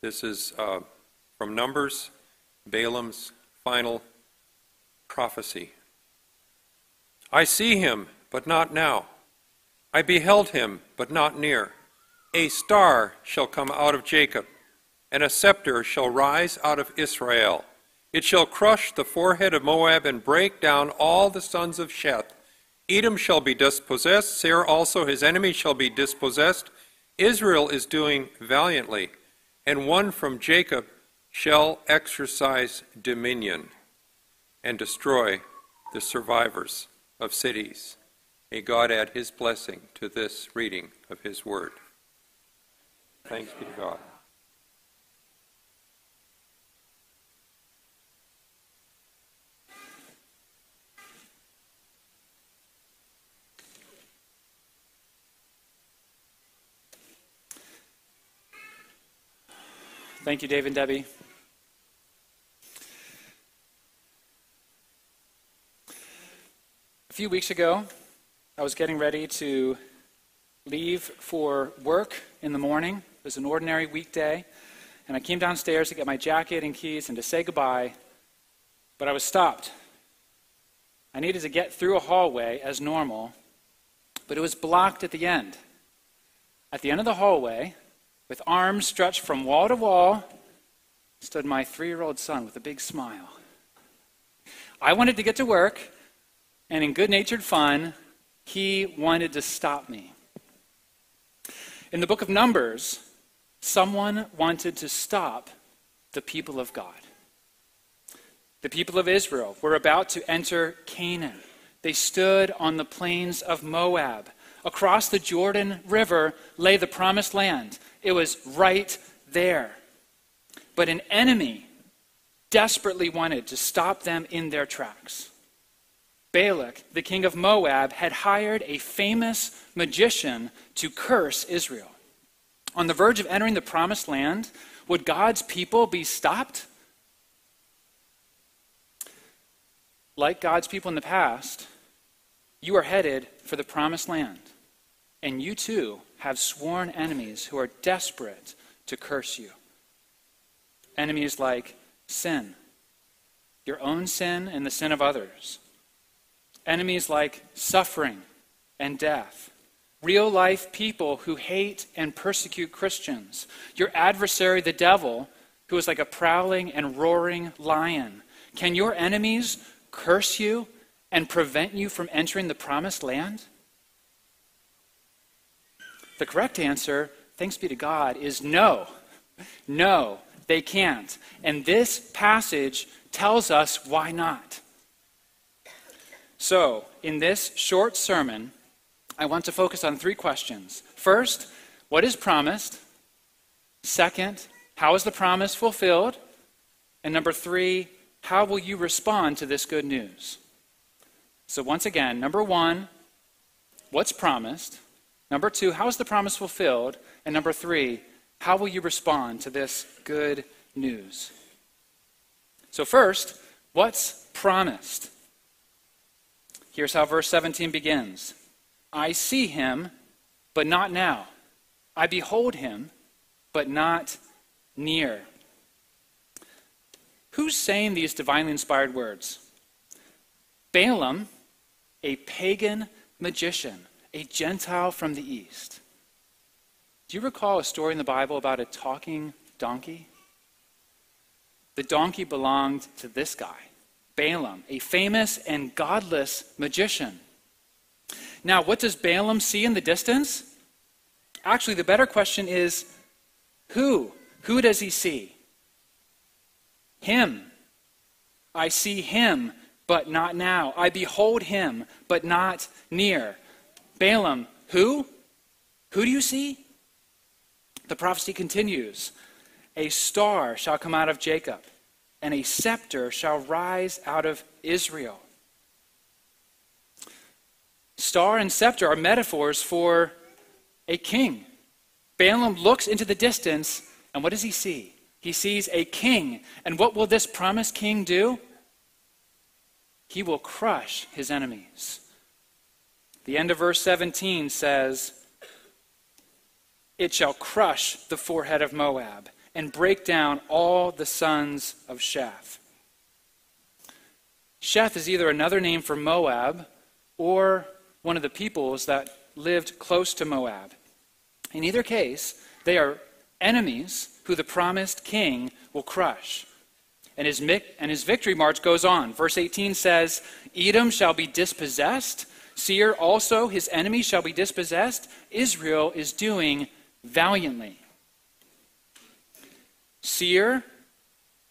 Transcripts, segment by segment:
This is uh, from Numbers, Balaam's final prophecy. I see him, but not now. I beheld him, but not near. A star shall come out of Jacob, and a scepter shall rise out of Israel. It shall crush the forehead of Moab and break down all the sons of Sheth. Edom shall be dispossessed, Seir also his enemy shall be dispossessed. Israel is doing valiantly, and one from Jacob shall exercise dominion and destroy the survivors of cities. May God add his blessing to this reading of his word. Thanks be to God. Thank you, Dave and Debbie. A few weeks ago, I was getting ready to leave for work in the morning. It was an ordinary weekday, and I came downstairs to get my jacket and keys and to say goodbye, but I was stopped. I needed to get through a hallway as normal, but it was blocked at the end. At the end of the hallway, with arms stretched from wall to wall, stood my three year old son with a big smile. I wanted to get to work, and in good natured fun, he wanted to stop me. In the book of Numbers, someone wanted to stop the people of God. The people of Israel were about to enter Canaan. They stood on the plains of Moab. Across the Jordan River lay the promised land. It was right there. But an enemy desperately wanted to stop them in their tracks. Balak, the king of Moab, had hired a famous magician to curse Israel. On the verge of entering the promised land, would God's people be stopped? Like God's people in the past, you are headed for the promised land. And you too have sworn enemies who are desperate to curse you. Enemies like sin, your own sin and the sin of others. Enemies like suffering and death. Real life people who hate and persecute Christians. Your adversary, the devil, who is like a prowling and roaring lion. Can your enemies curse you and prevent you from entering the promised land? The correct answer, thanks be to God, is no. No, they can't. And this passage tells us why not. So, in this short sermon, I want to focus on three questions. First, what is promised? Second, how is the promise fulfilled? And number three, how will you respond to this good news? So, once again, number one, what's promised? Number two, how is the promise fulfilled? And number three, how will you respond to this good news? So, first, what's promised? Here's how verse 17 begins I see him, but not now. I behold him, but not near. Who's saying these divinely inspired words? Balaam, a pagan magician a Gentile from the east. Do you recall a story in the Bible about a talking donkey? The donkey belonged to this guy, Balaam, a famous and godless magician. Now, what does Balaam see in the distance? Actually, the better question is who? Who does he see? Him. I see him, but not now. I behold him, but not near. Balaam, who? Who do you see? The prophecy continues A star shall come out of Jacob, and a scepter shall rise out of Israel. Star and scepter are metaphors for a king. Balaam looks into the distance, and what does he see? He sees a king. And what will this promised king do? He will crush his enemies. The end of verse 17 says, It shall crush the forehead of Moab, and break down all the sons of Sheth. Sheth is either another name for Moab or one of the peoples that lived close to Moab. In either case, they are enemies who the promised king will crush. And his, and his victory march goes on. Verse 18 says, Edom shall be dispossessed. Seir also, his enemy, shall be dispossessed. Israel is doing valiantly. Seir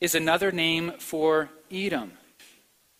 is another name for Edom.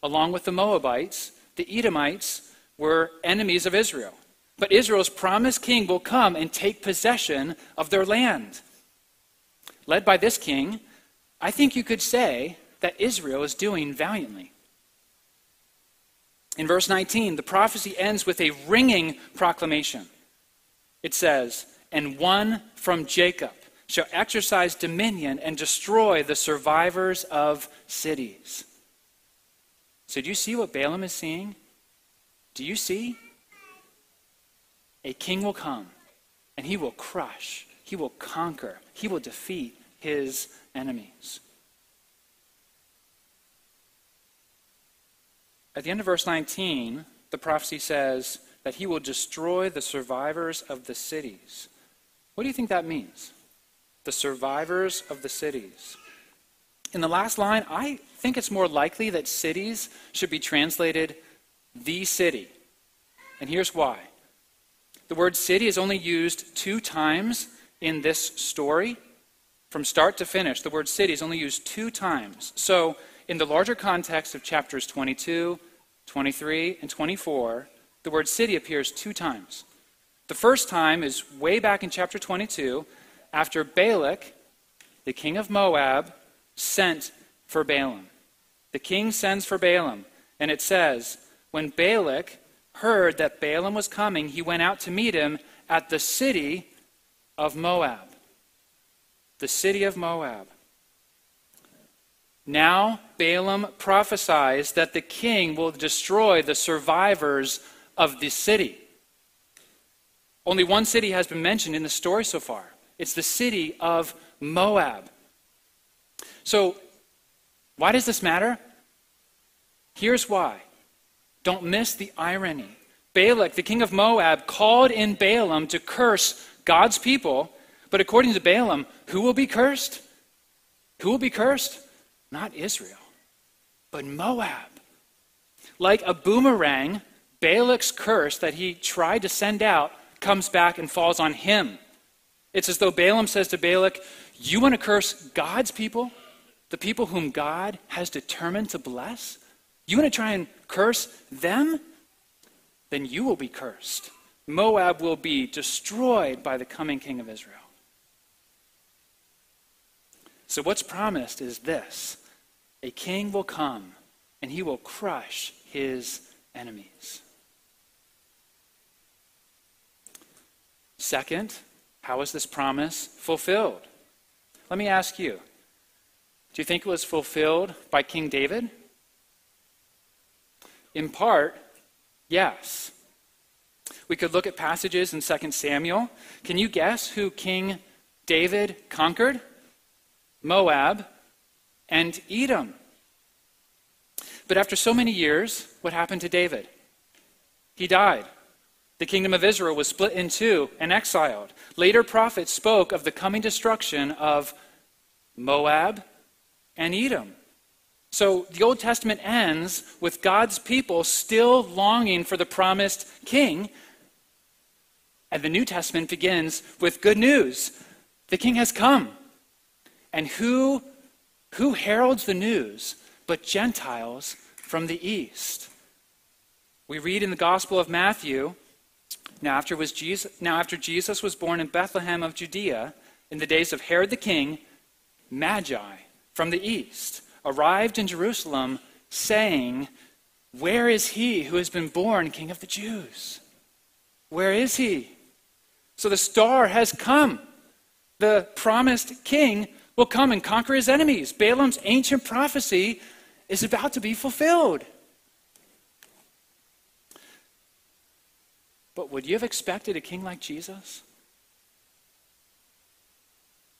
Along with the Moabites, the Edomites were enemies of Israel. But Israel's promised king will come and take possession of their land. Led by this king, I think you could say that Israel is doing valiantly. In verse 19, the prophecy ends with a ringing proclamation. It says, And one from Jacob shall exercise dominion and destroy the survivors of cities. So, do you see what Balaam is seeing? Do you see? A king will come and he will crush, he will conquer, he will defeat his enemies. At the end of verse 19, the prophecy says that he will destroy the survivors of the cities. What do you think that means? The survivors of the cities. In the last line, I think it's more likely that cities should be translated the city. And here's why. The word city is only used two times in this story. From start to finish, the word city is only used two times. So, in the larger context of chapters 22 23, and 24, the word city appears two times. The first time is way back in chapter 22, after Balak, the king of Moab, sent for Balaam. The king sends for Balaam, and it says, When Balak heard that Balaam was coming, he went out to meet him at the city of Moab. The city of Moab. Now Balaam prophesies that the king will destroy the survivors of the city. Only one city has been mentioned in the story so far it's the city of Moab. So, why does this matter? Here's why. Don't miss the irony. Balak, the king of Moab, called in Balaam to curse God's people, but according to Balaam, who will be cursed? Who will be cursed? Not Israel, but Moab. Like a boomerang, Balak's curse that he tried to send out comes back and falls on him. It's as though Balaam says to Balak, You want to curse God's people, the people whom God has determined to bless? You want to try and curse them? Then you will be cursed. Moab will be destroyed by the coming king of Israel. So, what's promised is this a king will come and he will crush his enemies. Second, how is this promise fulfilled? Let me ask you do you think it was fulfilled by King David? In part, yes. We could look at passages in 2 Samuel. Can you guess who King David conquered? Moab, and Edom. But after so many years, what happened to David? He died. The kingdom of Israel was split in two and exiled. Later prophets spoke of the coming destruction of Moab and Edom. So the Old Testament ends with God's people still longing for the promised king. And the New Testament begins with good news the king has come. And who, who heralds the news but Gentiles from the east? We read in the Gospel of Matthew now after, Jesus, now, after Jesus was born in Bethlehem of Judea, in the days of Herod the king, Magi from the east arrived in Jerusalem, saying, Where is he who has been born King of the Jews? Where is he? So the star has come. The promised king will come and conquer his enemies. Balaam's ancient prophecy is about to be fulfilled. But would you have expected a king like Jesus?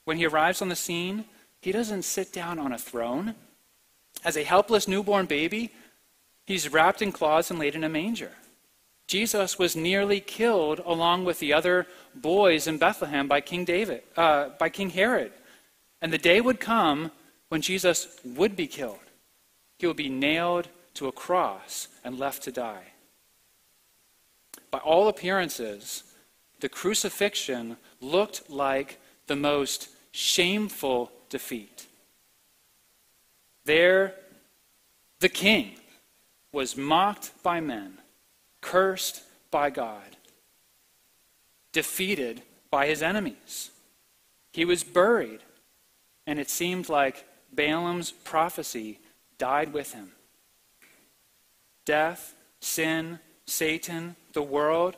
When he arrives on the scene, he doesn't sit down on a throne. As a helpless newborn baby, he's wrapped in cloths and laid in a manger. Jesus was nearly killed along with the other boys in Bethlehem by King David, uh, by King Herod. And the day would come when Jesus would be killed. He would be nailed to a cross and left to die. By all appearances, the crucifixion looked like the most shameful defeat. There, the king was mocked by men, cursed by God, defeated by his enemies. He was buried, and it seemed like Balaam's prophecy died with him. Death, sin, Satan, the world,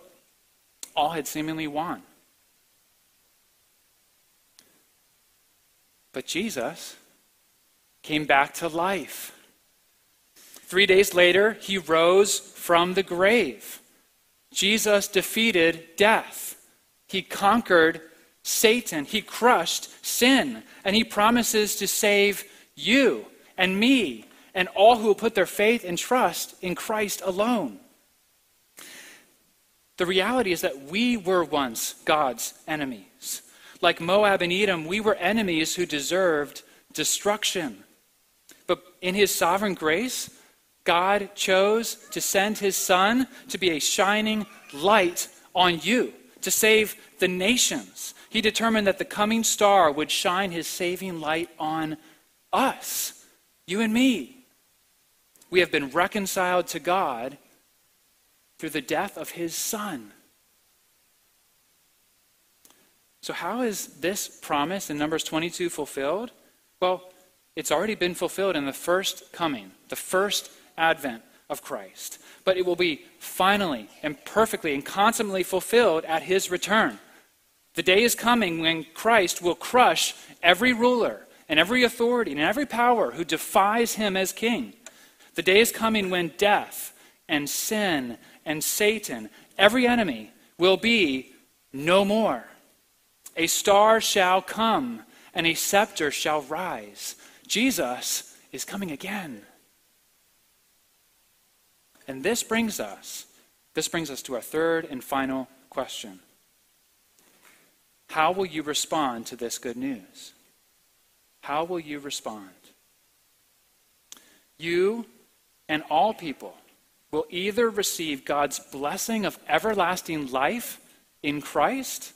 all had seemingly won. But Jesus came back to life. Three days later, he rose from the grave. Jesus defeated death. He conquered Satan. He crushed sin. And he promises to save you and me and all who will put their faith and trust in Christ alone. The reality is that we were once God's enemies. Like Moab and Edom, we were enemies who deserved destruction. But in his sovereign grace, God chose to send his son to be a shining light on you, to save the nations. He determined that the coming star would shine his saving light on us, you and me. We have been reconciled to God through the death of his son. So, how is this promise in Numbers 22 fulfilled? Well, it's already been fulfilled in the first coming, the first advent of Christ. But it will be finally and perfectly and consummately fulfilled at his return. The day is coming when Christ will crush every ruler and every authority and every power who defies him as king. The day is coming when death and sin and Satan, every enemy, will be no more. A star shall come, and a scepter shall rise. Jesus is coming again. And this brings us, this brings us to our third and final question. How will you respond to this good news? How will you respond? You and all people will either receive God's blessing of everlasting life in Christ,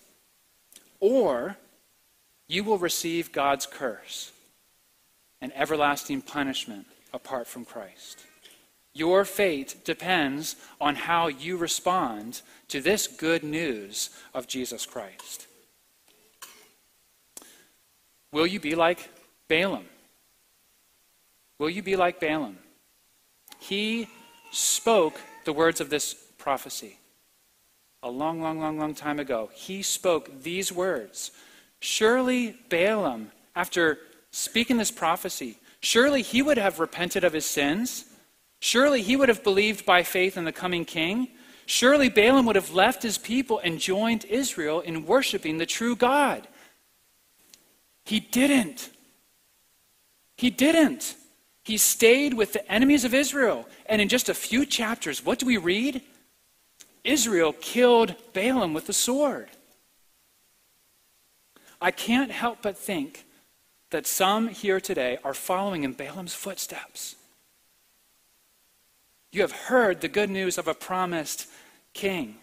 or you will receive God's curse and everlasting punishment apart from Christ. Your fate depends on how you respond to this good news of Jesus Christ. Will you be like Balaam? Will you be like Balaam? He spoke the words of this prophecy. A long, long, long, long time ago, he spoke these words. Surely Balaam, after speaking this prophecy, surely he would have repented of his sins. Surely he would have believed by faith in the coming king. Surely Balaam would have left his people and joined Israel in worshiping the true God. He didn't. He didn't. He stayed with the enemies of Israel. And in just a few chapters, what do we read? Israel killed Balaam with the sword. I can't help but think that some here today are following in Balaam's footsteps. You have heard the good news of a promised king.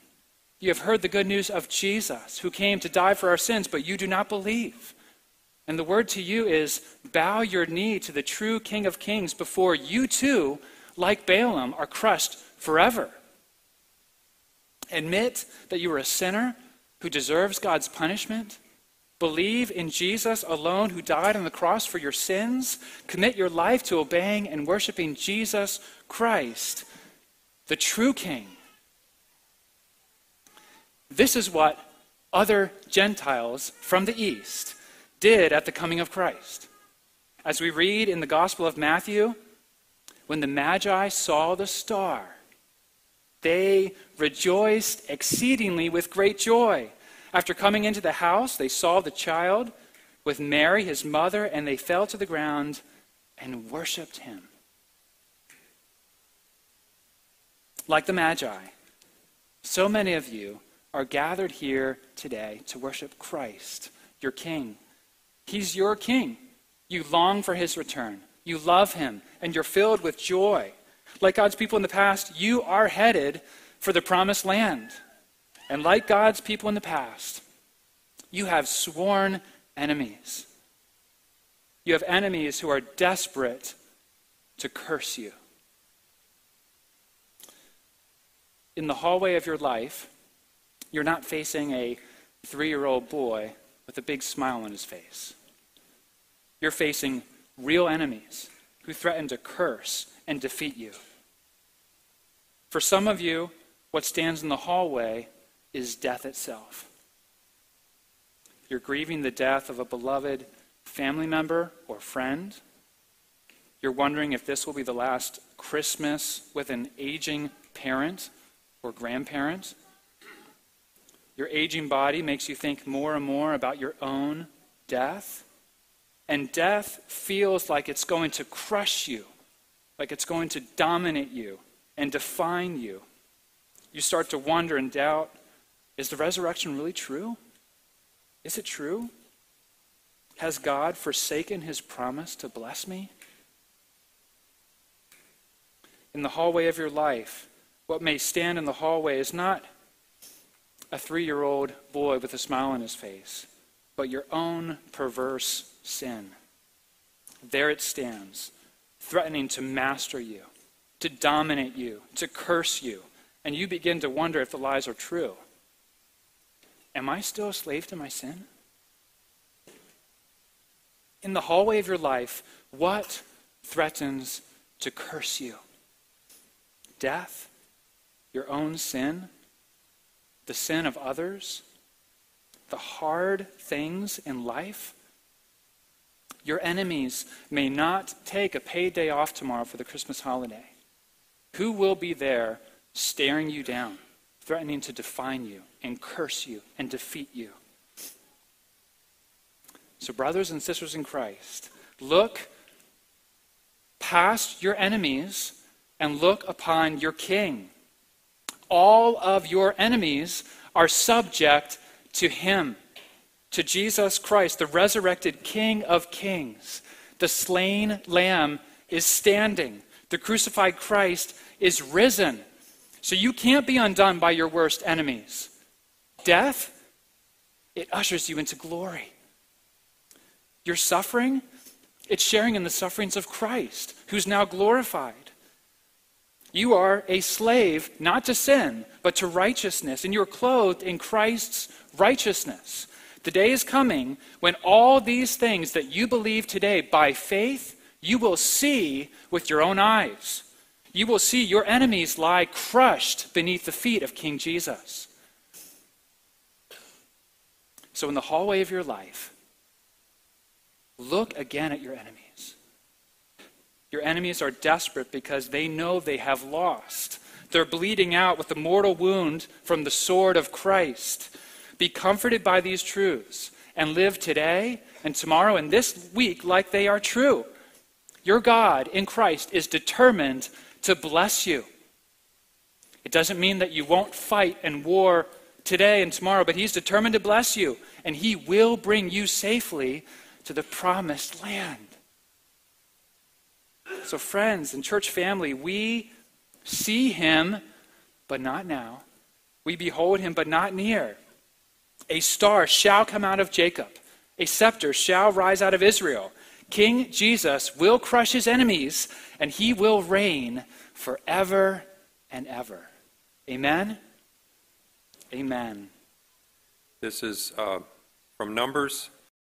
You have heard the good news of Jesus, who came to die for our sins, but you do not believe. And the word to you is bow your knee to the true King of Kings before you too, like Balaam, are crushed forever. Admit that you are a sinner who deserves God's punishment. Believe in Jesus alone who died on the cross for your sins. Commit your life to obeying and worshiping Jesus Christ, the true King. This is what other Gentiles from the East did at the coming of Christ. As we read in the Gospel of Matthew, when the Magi saw the star, they rejoiced exceedingly with great joy. After coming into the house, they saw the child with Mary, his mother, and they fell to the ground and worshiped him. Like the Magi, so many of you are gathered here today to worship Christ, your King. He's your King. You long for his return. You love him, and you're filled with joy. Like God's people in the past, you are headed for the promised land. And like God's people in the past, you have sworn enemies. You have enemies who are desperate to curse you. In the hallway of your life, you're not facing a three year old boy with a big smile on his face. You're facing real enemies who threaten to curse and defeat you. For some of you, what stands in the hallway is death itself. You're grieving the death of a beloved family member or friend. You're wondering if this will be the last Christmas with an aging parent or grandparent. Your aging body makes you think more and more about your own death. And death feels like it's going to crush you, like it's going to dominate you and define you. You start to wonder and doubt is the resurrection really true? Is it true? Has God forsaken his promise to bless me? In the hallway of your life, what may stand in the hallway is not a three year old boy with a smile on his face, but your own perverse sin. There it stands, threatening to master you, to dominate you, to curse you, and you begin to wonder if the lies are true. Am I still a slave to my sin? In the hallway of your life, what threatens to curse you? Death? Your own sin? The sin of others? The hard things in life? Your enemies may not take a paid day off tomorrow for the Christmas holiday. Who will be there staring you down, threatening to define you and curse you and defeat you? So, brothers and sisters in Christ, look past your enemies and look upon your king. All of your enemies are subject to him to Jesus Christ, the resurrected King of kings. The slain lamb is standing. The crucified Christ is risen. So you can't be undone by your worst enemies. Death, it ushers you into glory. Your suffering, it's sharing in the sufferings of Christ, who's now glorified. You are a slave not to sin, but to righteousness, and you're clothed in Christ's righteousness. The day is coming when all these things that you believe today by faith, you will see with your own eyes. You will see your enemies lie crushed beneath the feet of King Jesus. So, in the hallway of your life, look again at your enemies. Your enemies are desperate because they know they have lost. They're bleeding out with the mortal wound from the sword of Christ. Be comforted by these truths and live today and tomorrow and this week like they are true. Your God in Christ is determined to bless you. It doesn't mean that you won't fight and war today and tomorrow, but He's determined to bless you, and He will bring you safely to the promised land. So, friends and church family, we see Him, but not now. We behold Him, but not near. A star shall come out of Jacob, a scepter shall rise out of Israel. King Jesus will crush his enemies, and he will reign forever and ever. Amen? Amen. This is uh, from Numbers